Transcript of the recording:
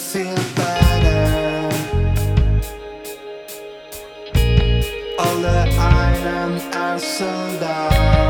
feel better. All the items are sold out.